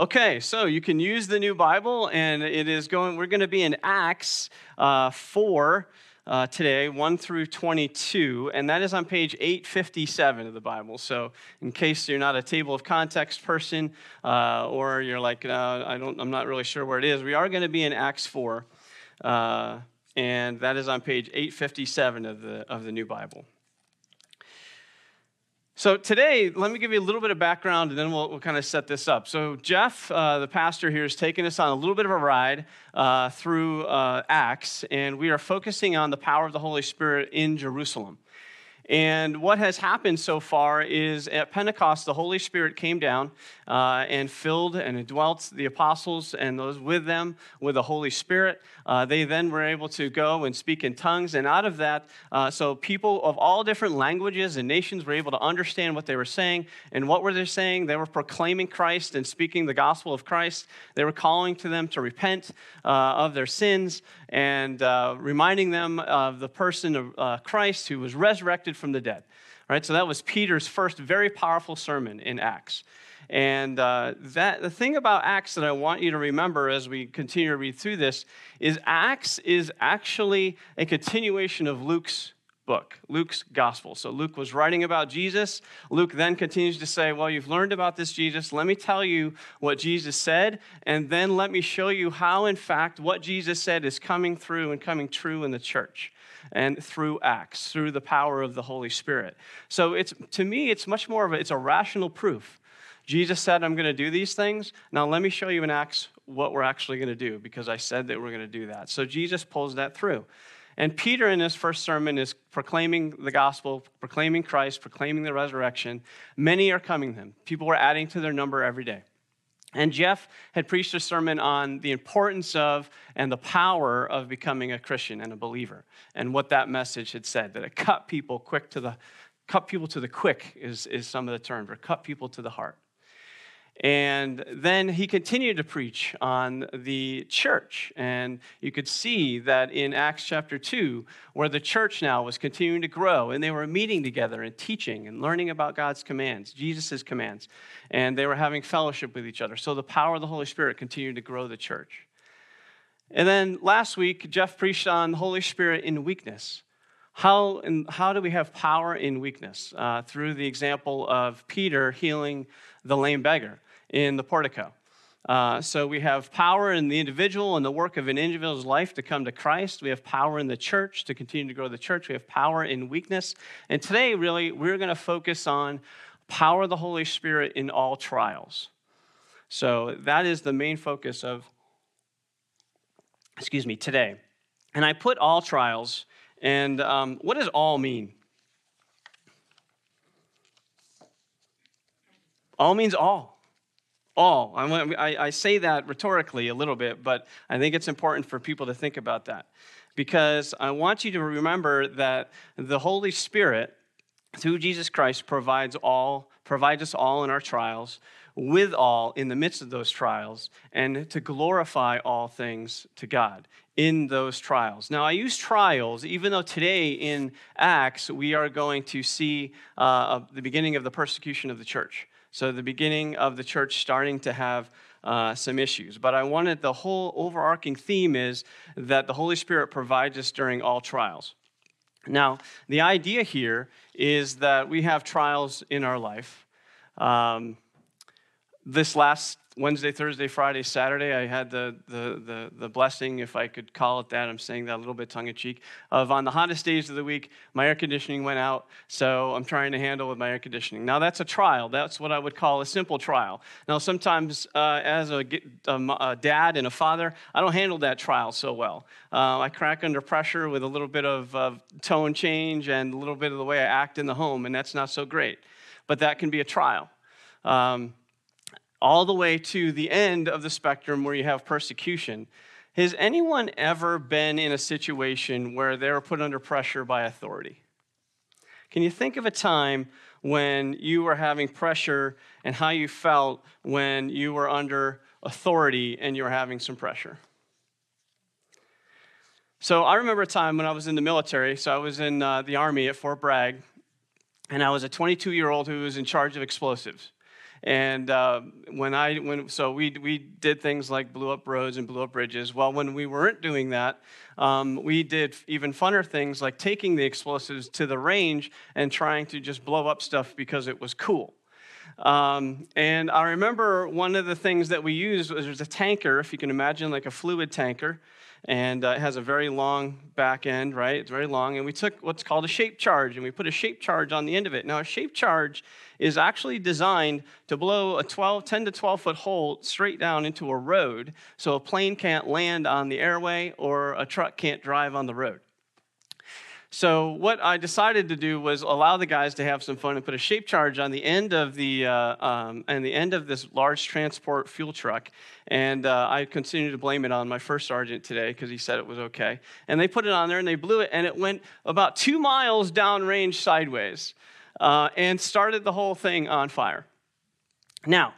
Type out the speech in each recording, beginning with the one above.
Okay, so you can use the new Bible, and it is going, we're going to be in Acts uh, 4 uh, today, 1 through 22, and that is on page 857 of the Bible. So, in case you're not a table of context person, uh, or you're like, I don't, I'm not really sure where it is, we are going to be in Acts 4, uh, and that is on page 857 of the, of the new Bible. So, today, let me give you a little bit of background and then we'll, we'll kind of set this up. So, Jeff, uh, the pastor here, is taking us on a little bit of a ride uh, through uh, Acts, and we are focusing on the power of the Holy Spirit in Jerusalem. And what has happened so far is at Pentecost, the Holy Spirit came down uh, and filled and dwelt the apostles and those with them with the Holy Spirit. Uh, they then were able to go and speak in tongues. And out of that, uh, so people of all different languages and nations were able to understand what they were saying. And what were they saying? They were proclaiming Christ and speaking the gospel of Christ. They were calling to them to repent uh, of their sins and uh, reminding them of the person of uh, Christ who was resurrected from the dead. Right? So that was Peter's first very powerful sermon in Acts. And uh, that the thing about Acts that I want you to remember as we continue to read through this is Acts is actually a continuation of Luke's book, Luke's gospel. So Luke was writing about Jesus. Luke then continues to say, Well, you've learned about this Jesus. Let me tell you what Jesus said, and then let me show you how, in fact, what Jesus said is coming through and coming true in the church and through acts through the power of the holy spirit. So it's to me it's much more of a it's a rational proof. Jesus said i'm going to do these things. Now let me show you in acts what we're actually going to do because i said that we're going to do that. So jesus pulls that through. And peter in his first sermon is proclaiming the gospel proclaiming christ proclaiming the resurrection. Many are coming to him. People are adding to their number every day and Jeff had preached a sermon on the importance of and the power of becoming a Christian and a believer, and what that message had said that it cut people quick to the cut people to the quick is, is some of the terms, or cut people to the heart. And then he continued to preach on the church. And you could see that in Acts chapter 2, where the church now was continuing to grow, and they were meeting together and teaching and learning about God's commands, Jesus' commands, and they were having fellowship with each other. So the power of the Holy Spirit continued to grow the church. And then last week, Jeff preached on the Holy Spirit in weakness. How, how do we have power in weakness? Uh, through the example of Peter healing the lame beggar in the portico. Uh, so we have power in the individual and the work of an individual's life to come to Christ. We have power in the church to continue to grow the church. We have power in weakness. And today, really, we're going to focus on power of the Holy Spirit in all trials. So that is the main focus of, excuse me, today. And I put all trials. And um, what does all mean? All means all all. I, I say that rhetorically a little bit, but I think it's important for people to think about that. Because I want you to remember that the Holy Spirit, through Jesus Christ, provides all, provides us all in our trials, with all in the midst of those trials, and to glorify all things to God in those trials. Now, I use trials, even though today in Acts we are going to see uh, the beginning of the persecution of the church. So, the beginning of the church starting to have uh, some issues. But I wanted the whole overarching theme is that the Holy Spirit provides us during all trials. Now, the idea here is that we have trials in our life. Um, this last Wednesday, Thursday, Friday, Saturday, I had the, the, the, the, blessing, if I could call it that, I'm saying that a little bit tongue in cheek, of on the hottest days of the week, my air conditioning went out, so I'm trying to handle with my air conditioning. Now, that's a trial. That's what I would call a simple trial. Now, sometimes uh, as a, a, a, dad and a father, I don't handle that trial so well. Uh, I crack under pressure with a little bit of uh, tone change and a little bit of the way I act in the home, and that's not so great. But that can be a trial. Um, all the way to the end of the spectrum where you have persecution. Has anyone ever been in a situation where they were put under pressure by authority? Can you think of a time when you were having pressure and how you felt when you were under authority and you were having some pressure? So I remember a time when I was in the military. So I was in uh, the Army at Fort Bragg, and I was a 22 year old who was in charge of explosives. And uh, when I, when, so we, we did things like blew up roads and blew up bridges. Well, when we weren't doing that, um, we did even funner things like taking the explosives to the range and trying to just blow up stuff because it was cool. Um, and I remember one of the things that we used was a tanker, if you can imagine, like a fluid tanker, and uh, it has a very long back end, right? It's very long. And we took what's called a shape charge, and we put a shape charge on the end of it. Now, a shape charge is actually designed to blow a 12, 10 to 12 foot hole straight down into a road so a plane can't land on the airway or a truck can't drive on the road. So what I decided to do was allow the guys to have some fun and put a shape charge on the end of the uh, um, and the end of this large transport fuel truck, and uh, I continue to blame it on my first sergeant today because he said it was okay. And they put it on there and they blew it, and it went about two miles downrange sideways, uh, and started the whole thing on fire. Now,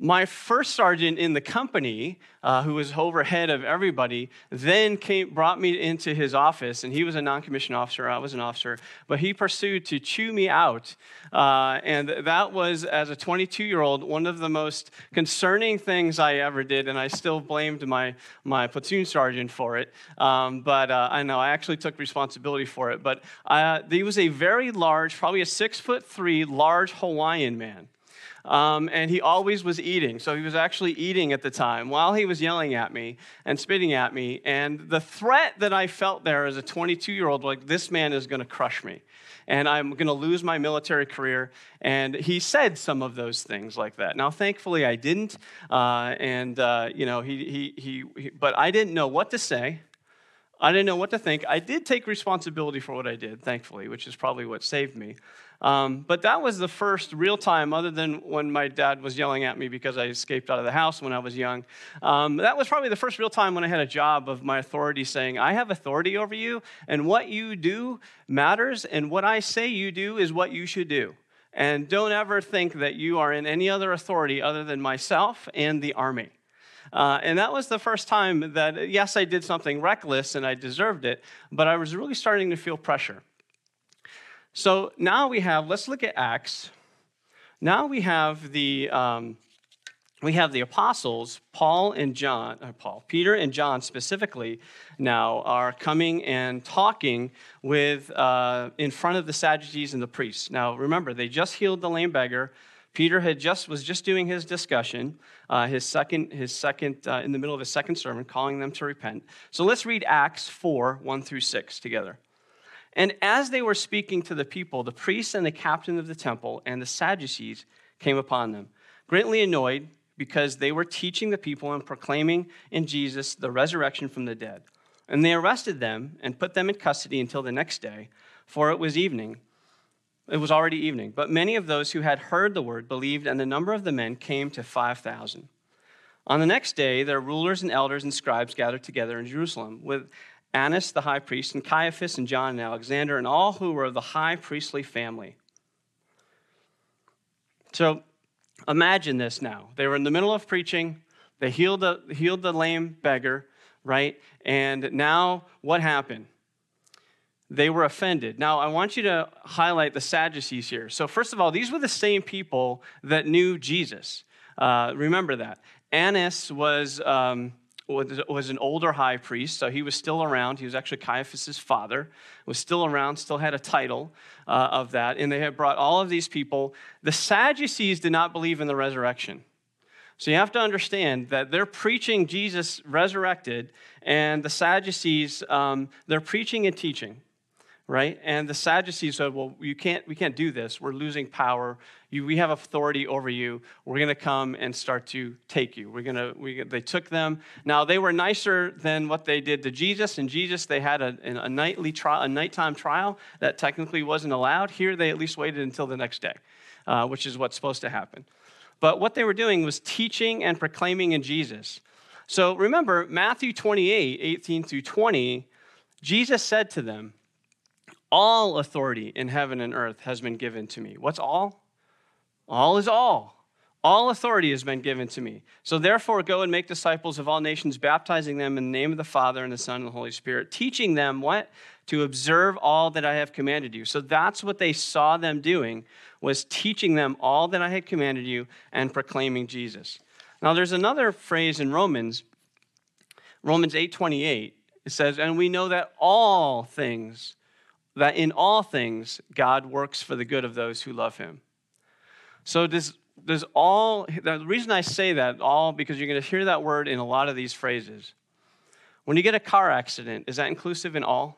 my first sergeant in the company, uh, who was overhead of everybody, then came, brought me into his office, and he was a non-commissioned officer. I was an officer, but he pursued to chew me out, uh, and that was, as a 22-year-old, one of the most concerning things I ever did, and I still blamed my my platoon sergeant for it. Um, but uh, I know I actually took responsibility for it. But uh, he was a very large, probably a six foot three, large Hawaiian man. Um, and he always was eating. So he was actually eating at the time while he was yelling at me and spitting at me. And the threat that I felt there as a 22 year old, like, this man is going to crush me. And I'm going to lose my military career. And he said some of those things like that. Now, thankfully, I didn't. Uh, and, uh, you know, he, he, he, he, but I didn't know what to say. I didn't know what to think. I did take responsibility for what I did, thankfully, which is probably what saved me. Um, but that was the first real time, other than when my dad was yelling at me because I escaped out of the house when I was young. Um, that was probably the first real time when I had a job of my authority saying, I have authority over you, and what you do matters, and what I say you do is what you should do. And don't ever think that you are in any other authority other than myself and the army. Uh, and that was the first time that, yes, I did something reckless and I deserved it, but I was really starting to feel pressure. So now we have, let's look at Acts. Now we have the, um, we have the apostles, Paul and John, uh, Paul, Peter and John specifically now are coming and talking with, uh, in front of the Sadducees and the priests. Now remember, they just healed the lame beggar. Peter had just was just doing his discussion, uh, his second, his second uh, in the middle of his second sermon, calling them to repent. So let's read Acts 4, 1 through 6 together. And as they were speaking to the people, the priests and the captain of the temple and the Sadducees came upon them, greatly annoyed because they were teaching the people and proclaiming in Jesus the resurrection from the dead. And they arrested them and put them in custody until the next day, for it was evening. It was already evening. But many of those who had heard the word believed, and the number of the men came to 5,000. On the next day, their rulers and elders and scribes gathered together in Jerusalem with Annas the high priest, and Caiaphas and John and Alexander, and all who were of the high priestly family. So imagine this now. They were in the middle of preaching, they healed the, healed the lame beggar, right? And now what happened? They were offended. Now, I want you to highlight the Sadducees here. So, first of all, these were the same people that knew Jesus. Uh, remember that. Annas was. Um, was an older high priest, so he was still around. He was actually Caiaphas' father, was still around, still had a title uh, of that. And they had brought all of these people. The Sadducees did not believe in the resurrection. So you have to understand that they're preaching Jesus resurrected, and the Sadducees, um, they're preaching and teaching right? And the Sadducees said, "Well, you can't. We can't do this. We're losing power. You, we have authority over you. We're going to come and start to take you. We're going to." We, they took them. Now they were nicer than what they did to Jesus. And Jesus, they had a, a nightly trial, a nighttime trial that technically wasn't allowed. Here, they at least waited until the next day, uh, which is what's supposed to happen. But what they were doing was teaching and proclaiming in Jesus. So remember, Matthew 28, 18 through 20, Jesus said to them, all authority in heaven and earth has been given to me. What's all? All is all. All authority has been given to me. So therefore, go and make disciples of all nations, baptizing them in the name of the Father and the Son and the Holy Spirit, teaching them what? To observe all that I have commanded you. So that's what they saw them doing, was teaching them all that I had commanded you and proclaiming Jesus. Now there's another phrase in Romans, Romans 8:28. It says, "And we know that all things, that in all things God works for the good of those who love him." So does there's all the reason I say that all because you're going to hear that word in a lot of these phrases. When you get a car accident, is that inclusive in all?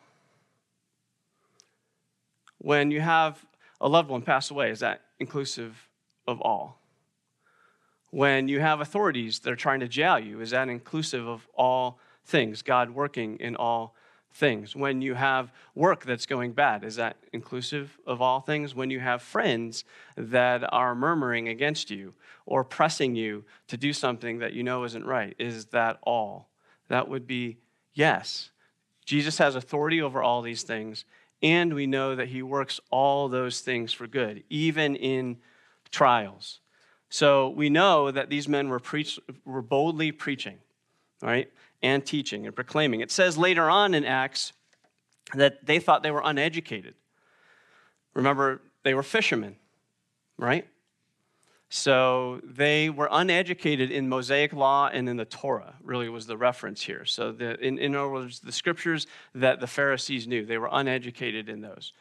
When you have a loved one pass away, is that inclusive of all? When you have authorities that are trying to jail you, is that inclusive of all things? God working in all things. When you have work that's going bad, is that inclusive of all things? When you have friends that are murmuring against you or pressing you to do something that you know isn't right, is that all? That would be yes. Jesus has authority over all these things, and we know that he works all those things for good, even in trials. So we know that these men were, preach, were boldly preaching, right? and teaching and proclaiming. It says later on in Acts that they thought they were uneducated. Remember, they were fishermen, right? So they were uneducated in Mosaic law and in the Torah, really was the reference here. So, the, in, in other words, the scriptures that the Pharisees knew, they were uneducated in those,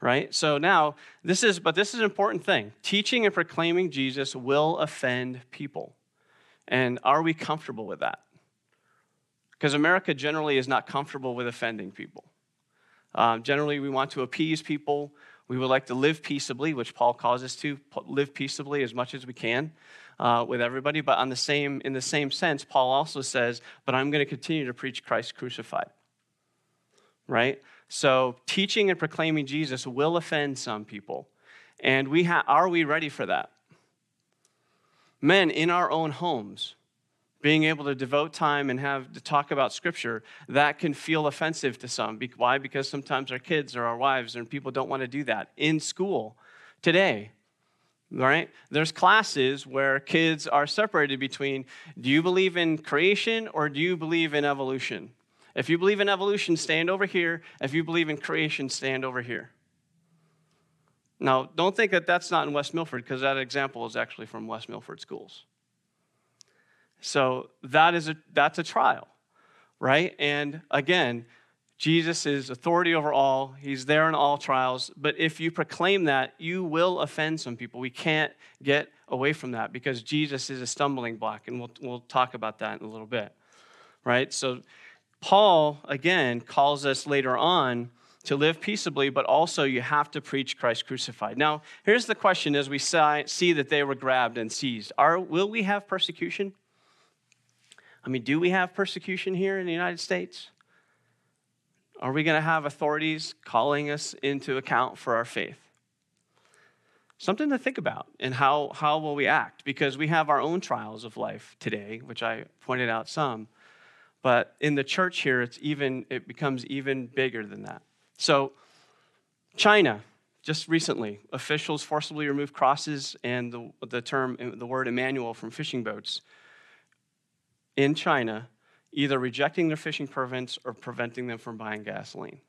right? So now, this is, but this is an important thing. Teaching and proclaiming Jesus will offend people. And are we comfortable with that? Because America generally is not comfortable with offending people. Um, generally, we want to appease people. We would like to live peaceably, which Paul calls us to live peaceably as much as we can uh, with everybody. But on the same, in the same sense, Paul also says, "But I'm going to continue to preach Christ crucified." Right. So, teaching and proclaiming Jesus will offend some people, and we ha- are we ready for that? Men in our own homes, being able to devote time and have to talk about scripture that can feel offensive to some. Why? Because sometimes our kids or our wives and people don't want to do that in school today right? There's classes where kids are separated between do you believe in creation or do you believe in evolution? If you believe in evolution stand over here. If you believe in creation stand over here. Now don't think that that's not in west milford because that example is actually from west milford schools so that is a, that's a trial, right? And again, Jesus is authority over all. He's there in all trials. But if you proclaim that, you will offend some people. We can't get away from that because Jesus is a stumbling block. And we'll, we'll talk about that in a little bit, right? So Paul, again, calls us later on to live peaceably, but also you have to preach Christ crucified. Now, here's the question as we see that they were grabbed and seized Are, Will we have persecution? I mean, do we have persecution here in the United States? Are we going to have authorities calling us into account for our faith? Something to think about and how, how will we act? Because we have our own trials of life today, which I pointed out some. But in the church here, it's even, it becomes even bigger than that. So, China, just recently, officials forcibly removed crosses and the, the term, the word Emmanuel from fishing boats in China either rejecting their fishing permits or preventing them from buying gasoline,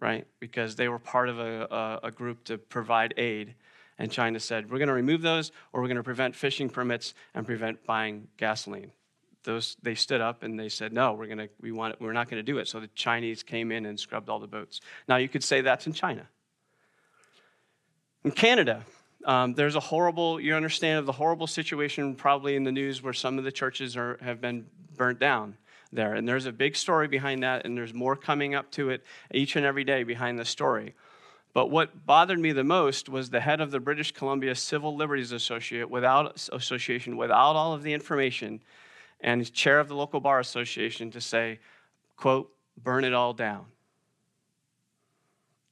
right? Because they were part of a, a, a group to provide aid. And China said, we're going to remove those or we're going to prevent fishing permits and prevent buying gasoline. Those, they stood up and they said, no, we're, gonna, we want, we're not going to do it. So the Chinese came in and scrubbed all the boats. Now you could say that's in China. In Canada, um, there's a horrible, you understand of the horrible situation probably in the news where some of the churches are, have been burnt down there. And there's a big story behind that, and there's more coming up to it each and every day behind the story. But what bothered me the most was the head of the British Columbia Civil Liberties Associate without, Association without all of the information and chair of the local bar association to say, quote, burn it all down.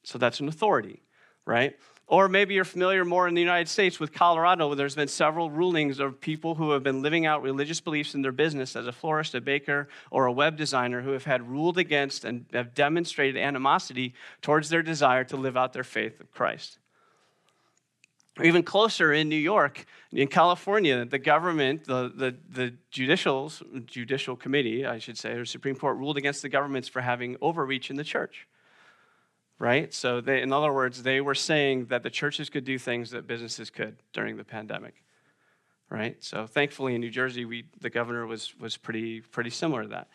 So that's an authority, right? Or maybe you're familiar more in the United States with Colorado, where there's been several rulings of people who have been living out religious beliefs in their business as a florist, a baker, or a web designer who have had ruled against and have demonstrated animosity towards their desire to live out their faith of Christ. Or even closer in New York, in California, the government, the, the, the judicial, judicial committee, I should say, or Supreme Court ruled against the governments for having overreach in the church. Right? So, they, in other words, they were saying that the churches could do things that businesses could during the pandemic. Right? So, thankfully, in New Jersey, we, the governor was, was pretty, pretty similar to that.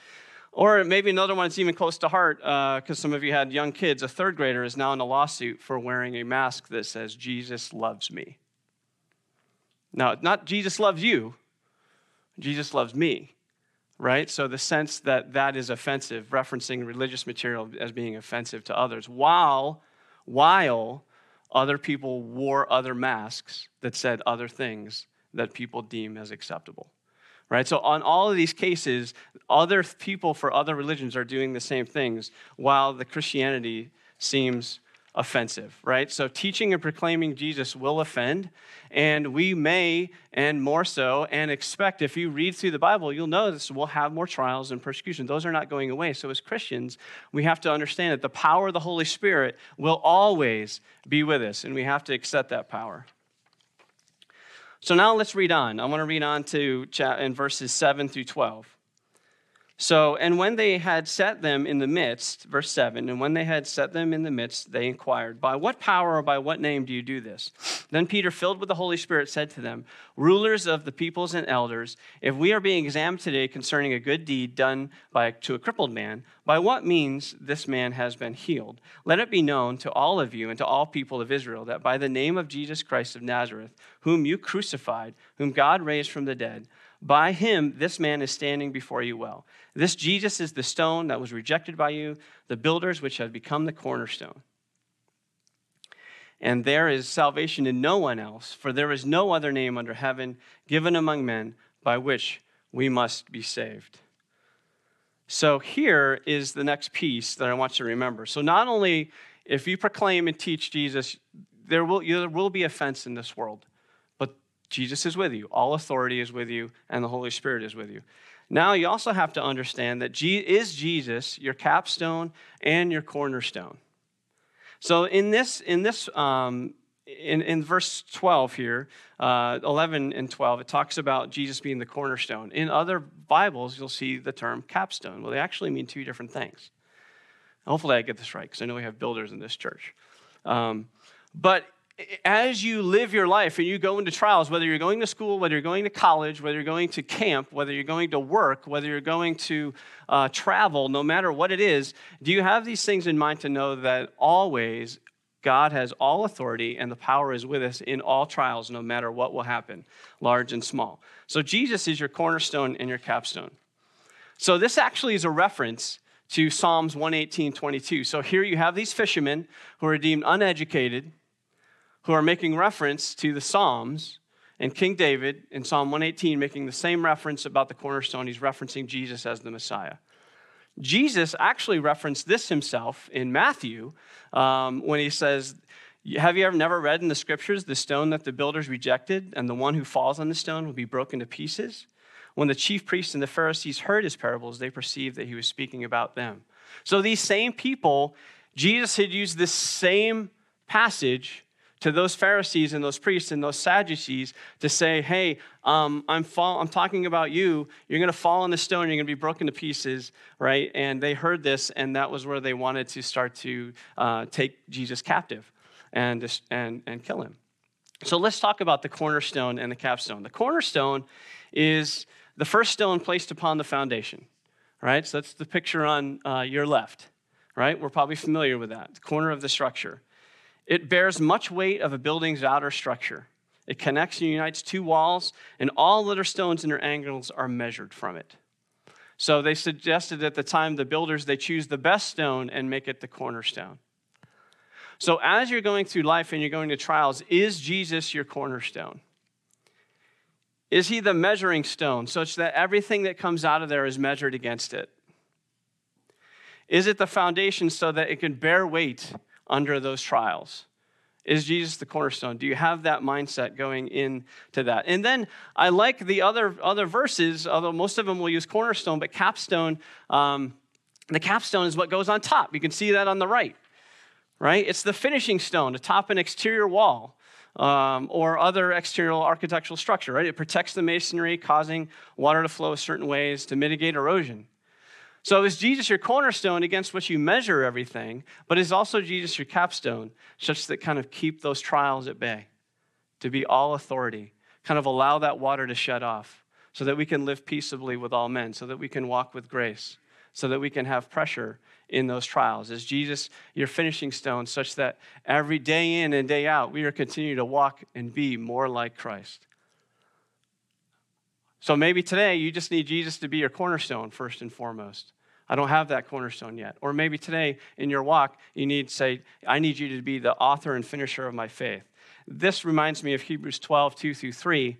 Or maybe another one that's even close to heart, because uh, some of you had young kids. A third grader is now in a lawsuit for wearing a mask that says, Jesus loves me. Now, not Jesus loves you, Jesus loves me, right? So the sense that that is offensive, referencing religious material as being offensive to others, while, while other people wore other masks that said other things that people deem as acceptable right? So, on all of these cases, other people for other religions are doing the same things, while the Christianity seems offensive, right? So, teaching and proclaiming Jesus will offend, and we may, and more so, and expect if you read through the Bible, you'll notice we'll have more trials and persecution. Those are not going away. So, as Christians, we have to understand that the power of the Holy Spirit will always be with us, and we have to accept that power. So now let's read on. I want to read on to in verses 7 through 12. So, and when they had set them in the midst, verse 7, and when they had set them in the midst, they inquired, By what power or by what name do you do this? Then Peter, filled with the Holy Spirit, said to them, Rulers of the peoples and elders, if we are being examined today concerning a good deed done by, to a crippled man, by what means this man has been healed, let it be known to all of you and to all people of Israel that by the name of Jesus Christ of Nazareth, whom you crucified, whom God raised from the dead, by him, this man is standing before you well. This Jesus is the stone that was rejected by you, the builders which have become the cornerstone. And there is salvation in no one else, for there is no other name under heaven given among men by which we must be saved. So here is the next piece that I want you to remember. So not only if you proclaim and teach Jesus, there will, there will be offense in this world. Jesus is with you. All authority is with you, and the Holy Spirit is with you. Now, you also have to understand that G- is Jesus your capstone and your cornerstone. So, in this, in this, um, in, in verse 12 here, uh, 11 and 12, it talks about Jesus being the cornerstone. In other Bibles, you'll see the term capstone. Well, they actually mean two different things. Hopefully, I get this right because I know we have builders in this church. Um, but as you live your life and you go into trials, whether you're going to school, whether you're going to college, whether you're going to camp, whether you're going to work, whether you're going to uh, travel, no matter what it is, do you have these things in mind to know that always God has all authority and the power is with us in all trials, no matter what will happen, large and small? So Jesus is your cornerstone and your capstone. So this actually is a reference to Psalms 118, 22. So here you have these fishermen who are deemed uneducated who are making reference to the Psalms and King David in Psalm 118 making the same reference about the cornerstone. He's referencing Jesus as the Messiah. Jesus actually referenced this himself in Matthew um, when he says, Have you ever never read in the scriptures the stone that the builders rejected, and the one who falls on the stone will be broken to pieces? When the chief priests and the Pharisees heard his parables, they perceived that he was speaking about them. So these same people, Jesus had used this same passage to those Pharisees and those priests and those Sadducees to say, hey, um, I'm, fall- I'm talking about you. You're going to fall on the stone. You're going to be broken to pieces, right? And they heard this, and that was where they wanted to start to uh, take Jesus captive and, and, and kill him. So let's talk about the cornerstone and the capstone. The cornerstone is the first stone placed upon the foundation, right? So that's the picture on uh, your left, right? We're probably familiar with that, the corner of the structure. It bears much weight of a building's outer structure. It connects and unites two walls, and all other stones and their angles are measured from it. So they suggested at the time the builders they choose the best stone and make it the cornerstone. So as you're going through life and you're going to trials, is Jesus your cornerstone? Is he the measuring stone such that everything that comes out of there is measured against it? Is it the foundation so that it can bear weight under those trials? Is Jesus the cornerstone? Do you have that mindset going into that? And then I like the other, other verses, although most of them will use cornerstone, but capstone, um, the capstone is what goes on top. You can see that on the right, right? It's the finishing stone atop an exterior wall. um, or other exterior architectural structure, right? It protects the masonry, causing water to flow certain ways to mitigate erosion. So is Jesus your cornerstone against which you measure everything, but is also Jesus your capstone, such that kind of keep those trials at bay, to be all authority, kind of allow that water to shut off, so that we can live peaceably with all men, so that we can walk with grace, so that we can have pressure in those trials. Is Jesus your finishing stone, such that every day in and day out, we are continuing to walk and be more like Christ? So maybe today you just need Jesus to be your cornerstone first and foremost. I don't have that cornerstone yet. Or maybe today in your walk, you need to say, I need you to be the author and finisher of my faith. This reminds me of Hebrews 12, 2 through 3.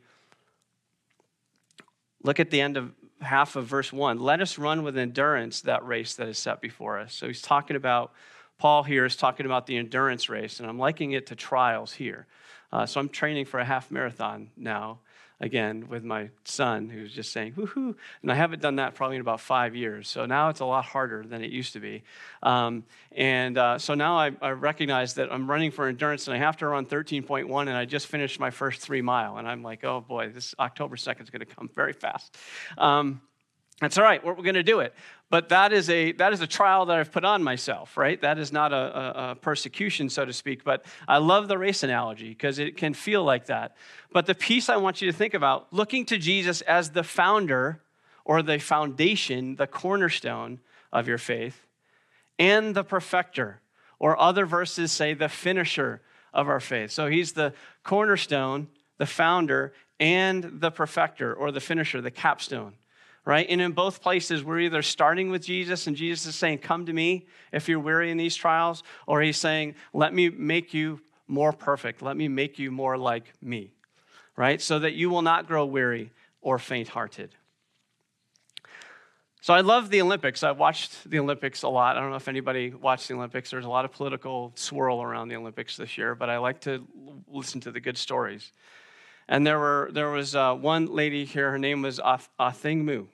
Look at the end of half of verse 1. Let us run with endurance that race that is set before us. So he's talking about, Paul here is talking about the endurance race, and I'm likening it to trials here. Uh, so I'm training for a half marathon now again with my son who's just saying woohoo and i haven't done that probably in about five years. So now it's a lot harder than it used to be. Um, and uh, so now I, I, recognize that i'm running for endurance and i have to run 13.1 and i just finished my first three mile. And i'm like oh boy this october 2nd is going to come very fast. Um, that's all right. We're, we're going to do it but that is a that is a trial that i've put on myself right? That is not a, a, a persecution so to speak but i love the race analogy because it can feel like that. But the piece i want you to think about looking to jesus as the founder or the foundation the cornerstone of your faith and the perfecter or other verses say the finisher of our faith. So he's the cornerstone the founder and the perfecter or the finisher the capstone right? And in both places, we're either starting with Jesus and Jesus is saying, Come to me if you're weary in these trials, or he's saying, Let me make you more perfect. Let me make you more like me, right? So that you will not grow weary or faint hearted. So I love the Olympics. I've watched the Olympics a lot. I don't know if anybody watched the Olympics. There's a lot of political swirl around the Olympics this year, but I like to listen to the good stories. And there, were, there was uh, one lady here, her name was Athing Mu.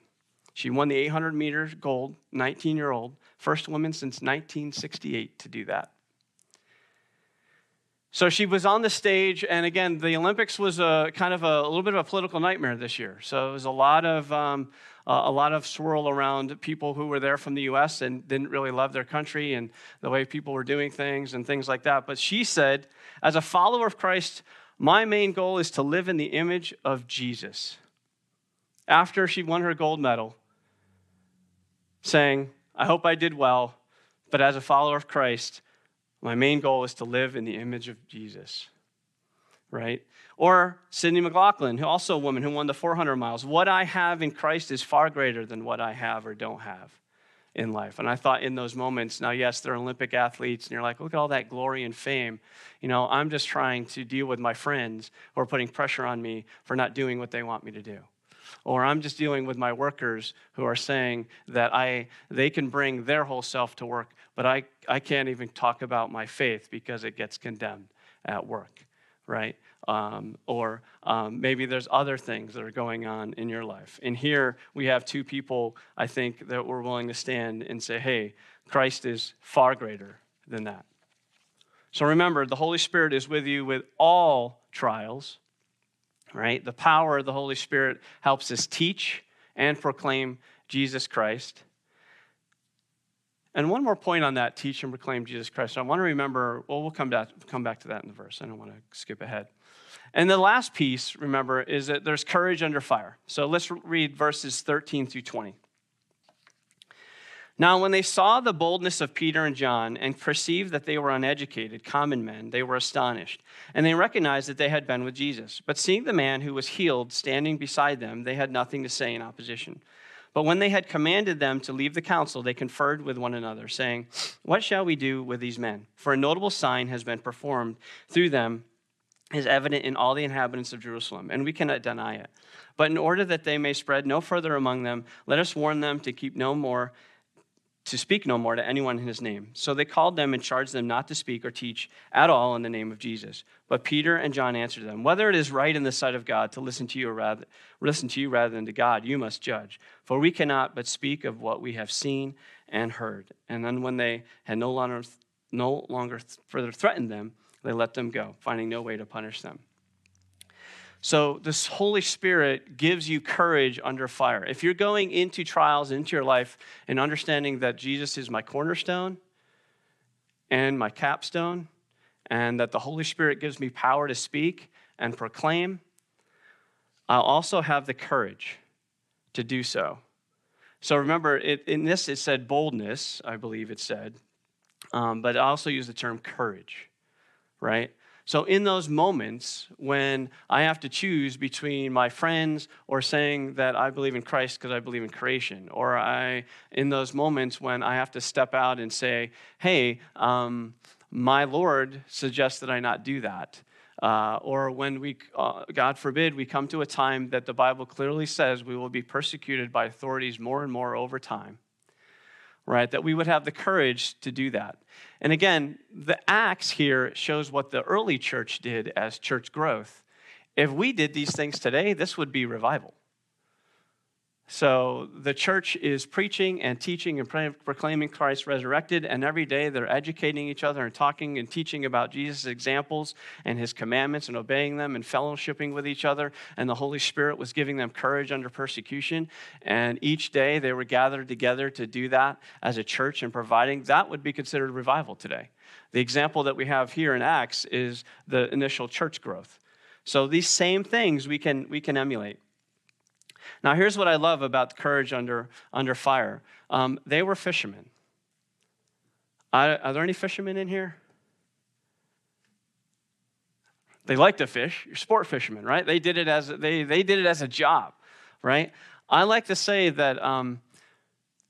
She won the 800 meters gold, 19 year old, first woman since 1968 to do that. So she was on the stage, and again, the Olympics was a kind of a, a little bit of a political nightmare this year. So it was a lot of um, a lot of swirl around people who were there from the U.S. and didn't really love their country and the way people were doing things and things like that. But she said, as a follower of Christ, my main goal is to live in the image of Jesus. After she won her gold medal, saying, I hope I did well, but as a follower of Christ, my main goal is to live in the image of Jesus. Right? Or Sydney McLaughlin, who also a woman who won the 400 miles. What I have in Christ is far greater than what I have or don't have in life. And I thought in those moments, now, yes, they're Olympic athletes, and you're like, look at all that glory and fame. You know, I'm just trying to deal with my friends who are putting pressure on me for not doing what they want me to do or I'm just dealing with my workers who are saying that I, they can bring their whole self to work, but I, I can't even talk about my faith because it gets condemned at work, right? Um, or um, maybe there's other things that are going on in your life. And here we have two people, I think, that were willing to stand and say, hey, Christ is far greater than that. So remember, the Holy Spirit is with you with all trials right? The power of the Holy Spirit helps us teach and proclaim Jesus Christ. And one more point on that teach and proclaim Jesus Christ. I want to remember, well, we'll come back, come back to that in the verse. I don't want to skip ahead. And the last piece, remember, is that there's courage under fire. So let's read verses 13 through 20. Now, when they saw the boldness of Peter and John and perceived that they were uneducated, common men, they were astonished. And they recognized that they had been with Jesus. But seeing the man who was healed standing beside them, they had nothing to say in opposition. But when they had commanded them to leave the council, they conferred with one another, saying, What shall we do with these men? For a notable sign has been performed through them, is evident in all the inhabitants of Jerusalem, and we cannot deny it. But in order that they may spread no further among them, let us warn them to keep no more to speak no more to anyone in his name. So they called them and charged them not to speak or teach at all in the name of Jesus. But Peter and John answered them, Whether it is right in the sight of God to listen to you rather listen to you rather than to God, you must judge. For we cannot but speak of what we have seen and heard. And then when they had no longer no longer further threatened them, They let them go, finding no way to punish them. So, this Holy Spirit gives you courage under fire. If you're going into trials into your life and understanding that Jesus is my cornerstone and my capstone, and that the Holy Spirit gives me power to speak and proclaim, I'll also have the courage to do so. So remember, it, in this it said boldness, I believe it said, um, but I also use the term courage, right? So, in those moments when I have to choose between my friends or saying that I believe in Christ because I believe in creation, or I, in those moments when I have to step out and say, hey, um, my Lord suggests that I not do that. Uh, or when we, uh, God forbid, we come to a time that the Bible clearly says we will be persecuted by authorities more and more over time, right? That we would have the courage to do that. And again, the Acts here shows what the early church did as church growth. If we did these things today, this would be revival. So the church is preaching and teaching and proclaiming Christ resurrected, and every day they're educating each other and talking and teaching about Jesus' examples and his commandments and obeying them and fellowshipping with each other. And the Holy Spirit was giving them courage under persecution. And each day they were gathered together to do that as a church and providing that would be considered revival today. The example that we have here in Acts is the initial church growth. So these same things we can, we can emulate. Now, here's what I love about courage under, under fire um, they were fishermen. Are, are there any fishermen in here? They like to fish. You're sport fishermen, right? They did it as they, they did it as a job, right? I like to say that um,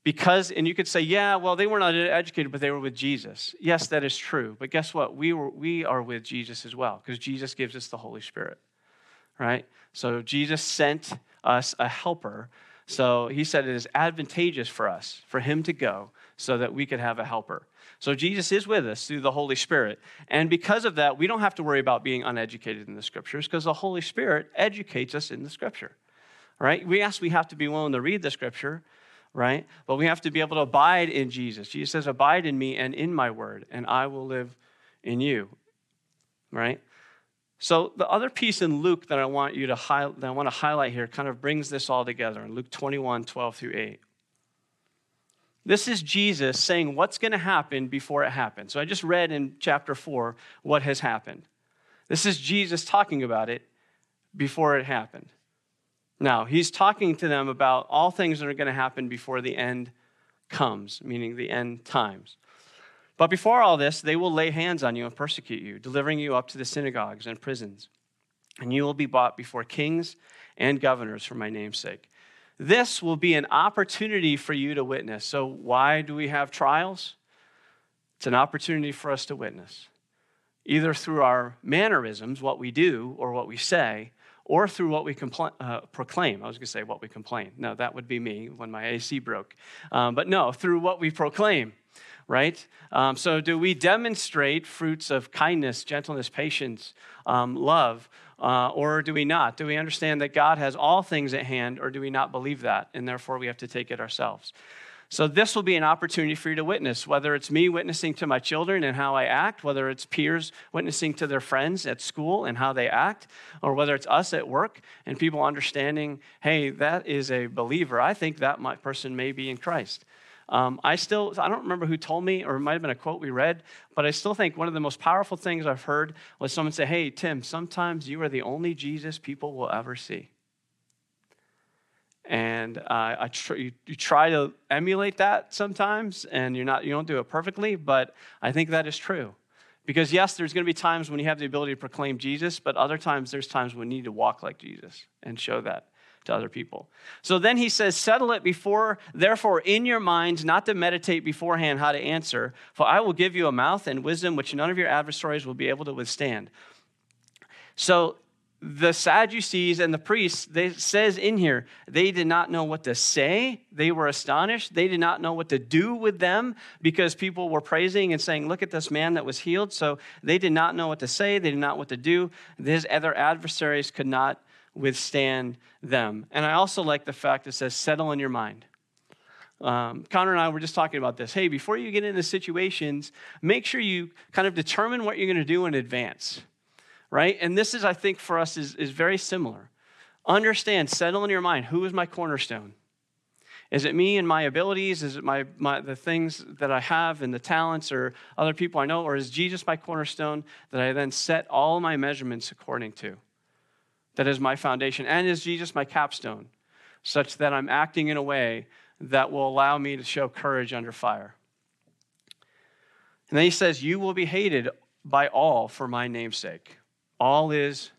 because, and you could say, yeah, well, they were not educated, but they were with Jesus. Yes, that is true. But guess what? We, were, we are with Jesus as well, because Jesus gives us the Holy Spirit, right? So Jesus sent us a helper. So he said it is advantageous for us, for him to go, so that we could have a helper. So Jesus is with us through the Holy Spirit. And because of that, we don't have to worry about being uneducated in the scriptures because the Holy Spirit educates us in the scripture. Right? We ask we have to be willing to read the scripture, right? But we have to be able to abide in Jesus. Jesus says, Abide in me and in my word, and I will live in you. Right? So the other piece in Luke that I want you to highlight, that I want to highlight here kind of brings this all together in Luke 21, 12 through 8. This is Jesus saying what's going to happen before it happens. So I just read in chapter 4 what has happened. This is Jesus talking about it before it happened. Now, he's talking to them about all things that are going to happen before the end comes, meaning the end times. But before all this, they will lay hands on you and persecute you, delivering you up to the synagogues and prisons. And you will be brought before kings and governors for my name's sake. This will be an opportunity for you to witness. So, why do we have trials? It's an opportunity for us to witness, either through our mannerisms, what we do or what we say, or through what we compl- uh, proclaim. I was going to say what we complain. No, that would be me when my AC broke. Um, but no, through what we proclaim right? Um, so, do we demonstrate fruits of kindness, gentleness, patience, um, love, uh, or do we not? Do we understand that God has all things at hand, or do we not believe that, and therefore we have to take it ourselves? So, this will be an opportunity for you to witness, whether it's me witnessing to my children and how I act, whether it's peers witnessing to their friends at school and how they act, or whether it's us at work and people understanding, hey, that is a believer. I think that my person may be in Christ. Um, I still, I don't remember who told me, or it might have been a quote we read, but I still think one of the most powerful things I've heard was someone say, Hey, Tim, sometimes you are the only Jesus people will ever see. And uh, I tr- you, you try to emulate that sometimes, and you're not, you don't do it perfectly, but I think that is true. Because yes, there's going to be times when you have the ability to proclaim Jesus, but other times there's times when you need to walk like Jesus and show that to other people. So then he says, Settle it before, therefore, in your minds, not to meditate beforehand how to answer, for I will give you a mouth and wisdom which none of your adversaries will be able to withstand. So the Sadducees and the priests, they says in here, they did not know what to say. They were astonished. They did not know what to do with them because people were praising and saying, Look at this man that was healed. So they did not know what to say. They did not know what to do. His other adversaries could not withstand them. And I also like the fact it says, settle in your mind. Um, Connor and I were just talking about this. Hey, before you get into situations, make sure you kind of determine what you're going to do in advance, right? And this is, I think, for us is, is very similar. Understand, settle in your mind who is my cornerstone? Is it me and my abilities? Is it my, my the things that I have and the talents or other people I know? Or is Jesus my cornerstone that I then set all my measurements according to? That is my foundation. And is Jesus my capstone, such that I'm acting in a way that will allow me to show courage under fire? And then he says, You will be hated by all for my namesake. All is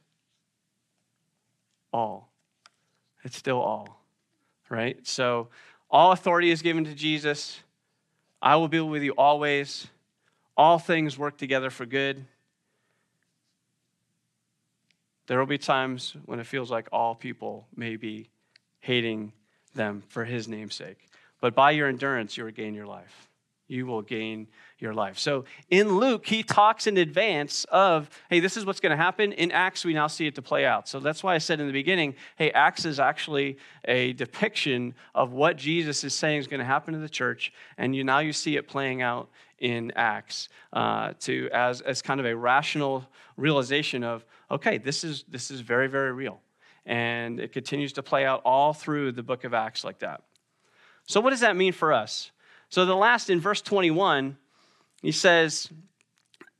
all. It's still all, right? So, all authority is given to Jesus. I will be with you always. All things work together for good. There will be times when it feels like all people may be hating them for his namesake. But by your endurance, you will gain your life. You will gain your life. So in Luke, he talks in advance of, hey, this is what's going to happen. In Acts, we now see it to play out. So that's why I said in the beginning, hey, Acts is actually a depiction of what Jesus is saying is going to happen to the church. And you now you see it playing out in Acts uh, to as, as kind of a rational realization of, okay, this is, this is very, very real. And it continues to play out all through the book of Acts like that. So, what does that mean for us? So, the last in verse 21, he says,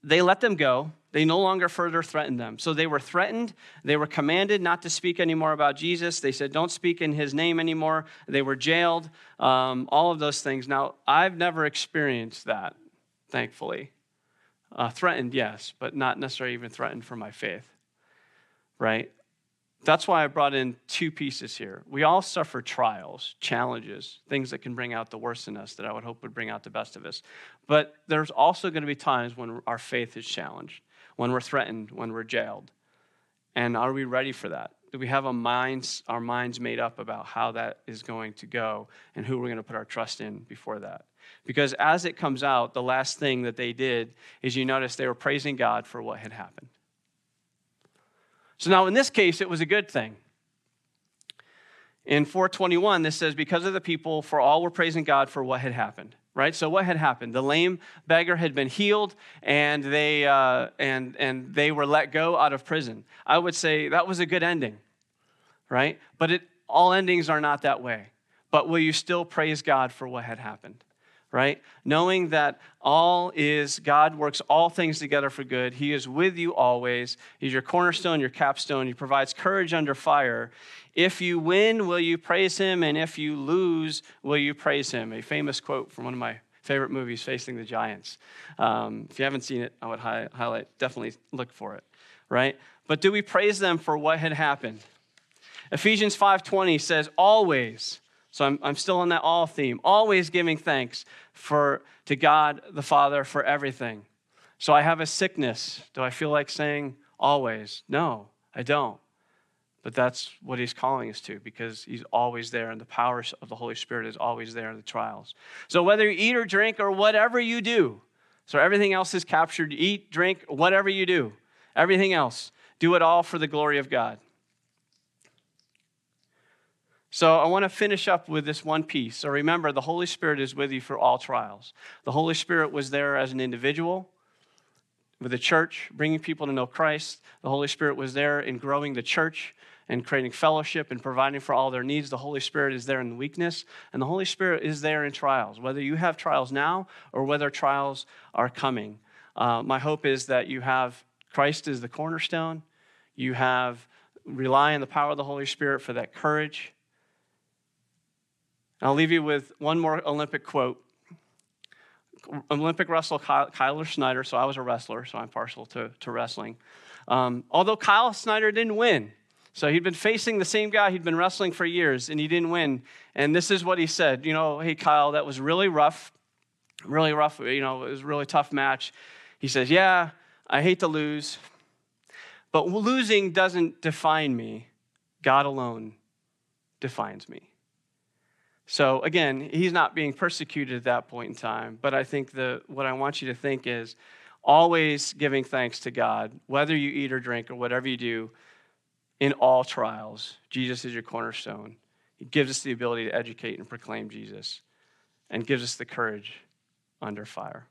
They let them go. They no longer further threatened them. So they were threatened. They were commanded not to speak anymore about Jesus. They said, don't speak in his name anymore. They were jailed, um, all of those things. Now, I've never experienced that, thankfully. Uh, threatened, yes, but not necessarily even threatened for my faith, right? That's why I brought in two pieces here. We all suffer trials, challenges, things that can bring out the worst in us that I would hope would bring out the best of us. But there's also going to be times when our faith is challenged, when we're threatened, when we're jailed. And are we ready for that? Do we have a minds, our minds made up about how that is going to go and who we're going to put our trust in before that? Because as it comes out, the last thing that they did is you notice they were praising God for what had happened. So now in this case, it was a good thing. In 421, this says, Because of the people, for all were praising God for what had happened. Right? So what had happened? The lame beggar had been healed and they, uh, and, and they were let go out of prison. I would say that was a good ending. Right? But it, all endings are not that way. But will you still praise God for what had happened? Right? Knowing that all is, God works all things together for good. He is with you always. He's your cornerstone, your capstone. He provides courage under fire. If you win, will you praise him? And if you lose, will you praise him? A famous quote from one of my favorite movies, Facing the Giants. Um, if you haven't seen it, I would hi- highlight, definitely look for it, right? But do we praise them for what had happened? Ephesians 5:20 says, "Always so I'm, I'm still on that all theme, always giving thanks for, to God the Father for everything. So I have a sickness. Do I feel like saying always? No, I don't. But that's what he's calling us to because he's always there and the power of the Holy Spirit is always there in the trials. So whether you eat or drink or whatever you do, so everything else is captured eat, drink, whatever you do, everything else, do it all for the glory of God. So I want to finish up with this one piece. So remember, the Holy Spirit is with you for all trials. The Holy Spirit was there as an individual with the church, bringing people to know Christ. The Holy Spirit was there in growing the church and creating fellowship and providing for all their needs. The Holy Spirit is there in weakness, and the Holy Spirit is there in trials, whether you have trials now or whether trials are coming. Uh, my hope is that you have Christ as the cornerstone. You have rely on the power of the Holy Spirit for that courage I'll leave you with one more Olympic quote. Olympic wrestler Kyle Snyder, so I was a wrestler, so I'm partial to, to wrestling. Um, although Kyle Snyder didn't win, so he'd been facing the same guy he'd been wrestling for years, and he didn't win. And this is what he said You know, hey, Kyle, that was really rough, really rough, you know, it was a really tough match. He says, Yeah, I hate to lose, but losing doesn't define me. God alone defines me. So again, he's not being persecuted at that point in time. But I think the, what I want you to think is always giving thanks to God, whether you eat or drink or whatever you do, in all trials. Jesus is your cornerstone. He gives us the ability to educate and proclaim Jesus. and gives us the courage under fire.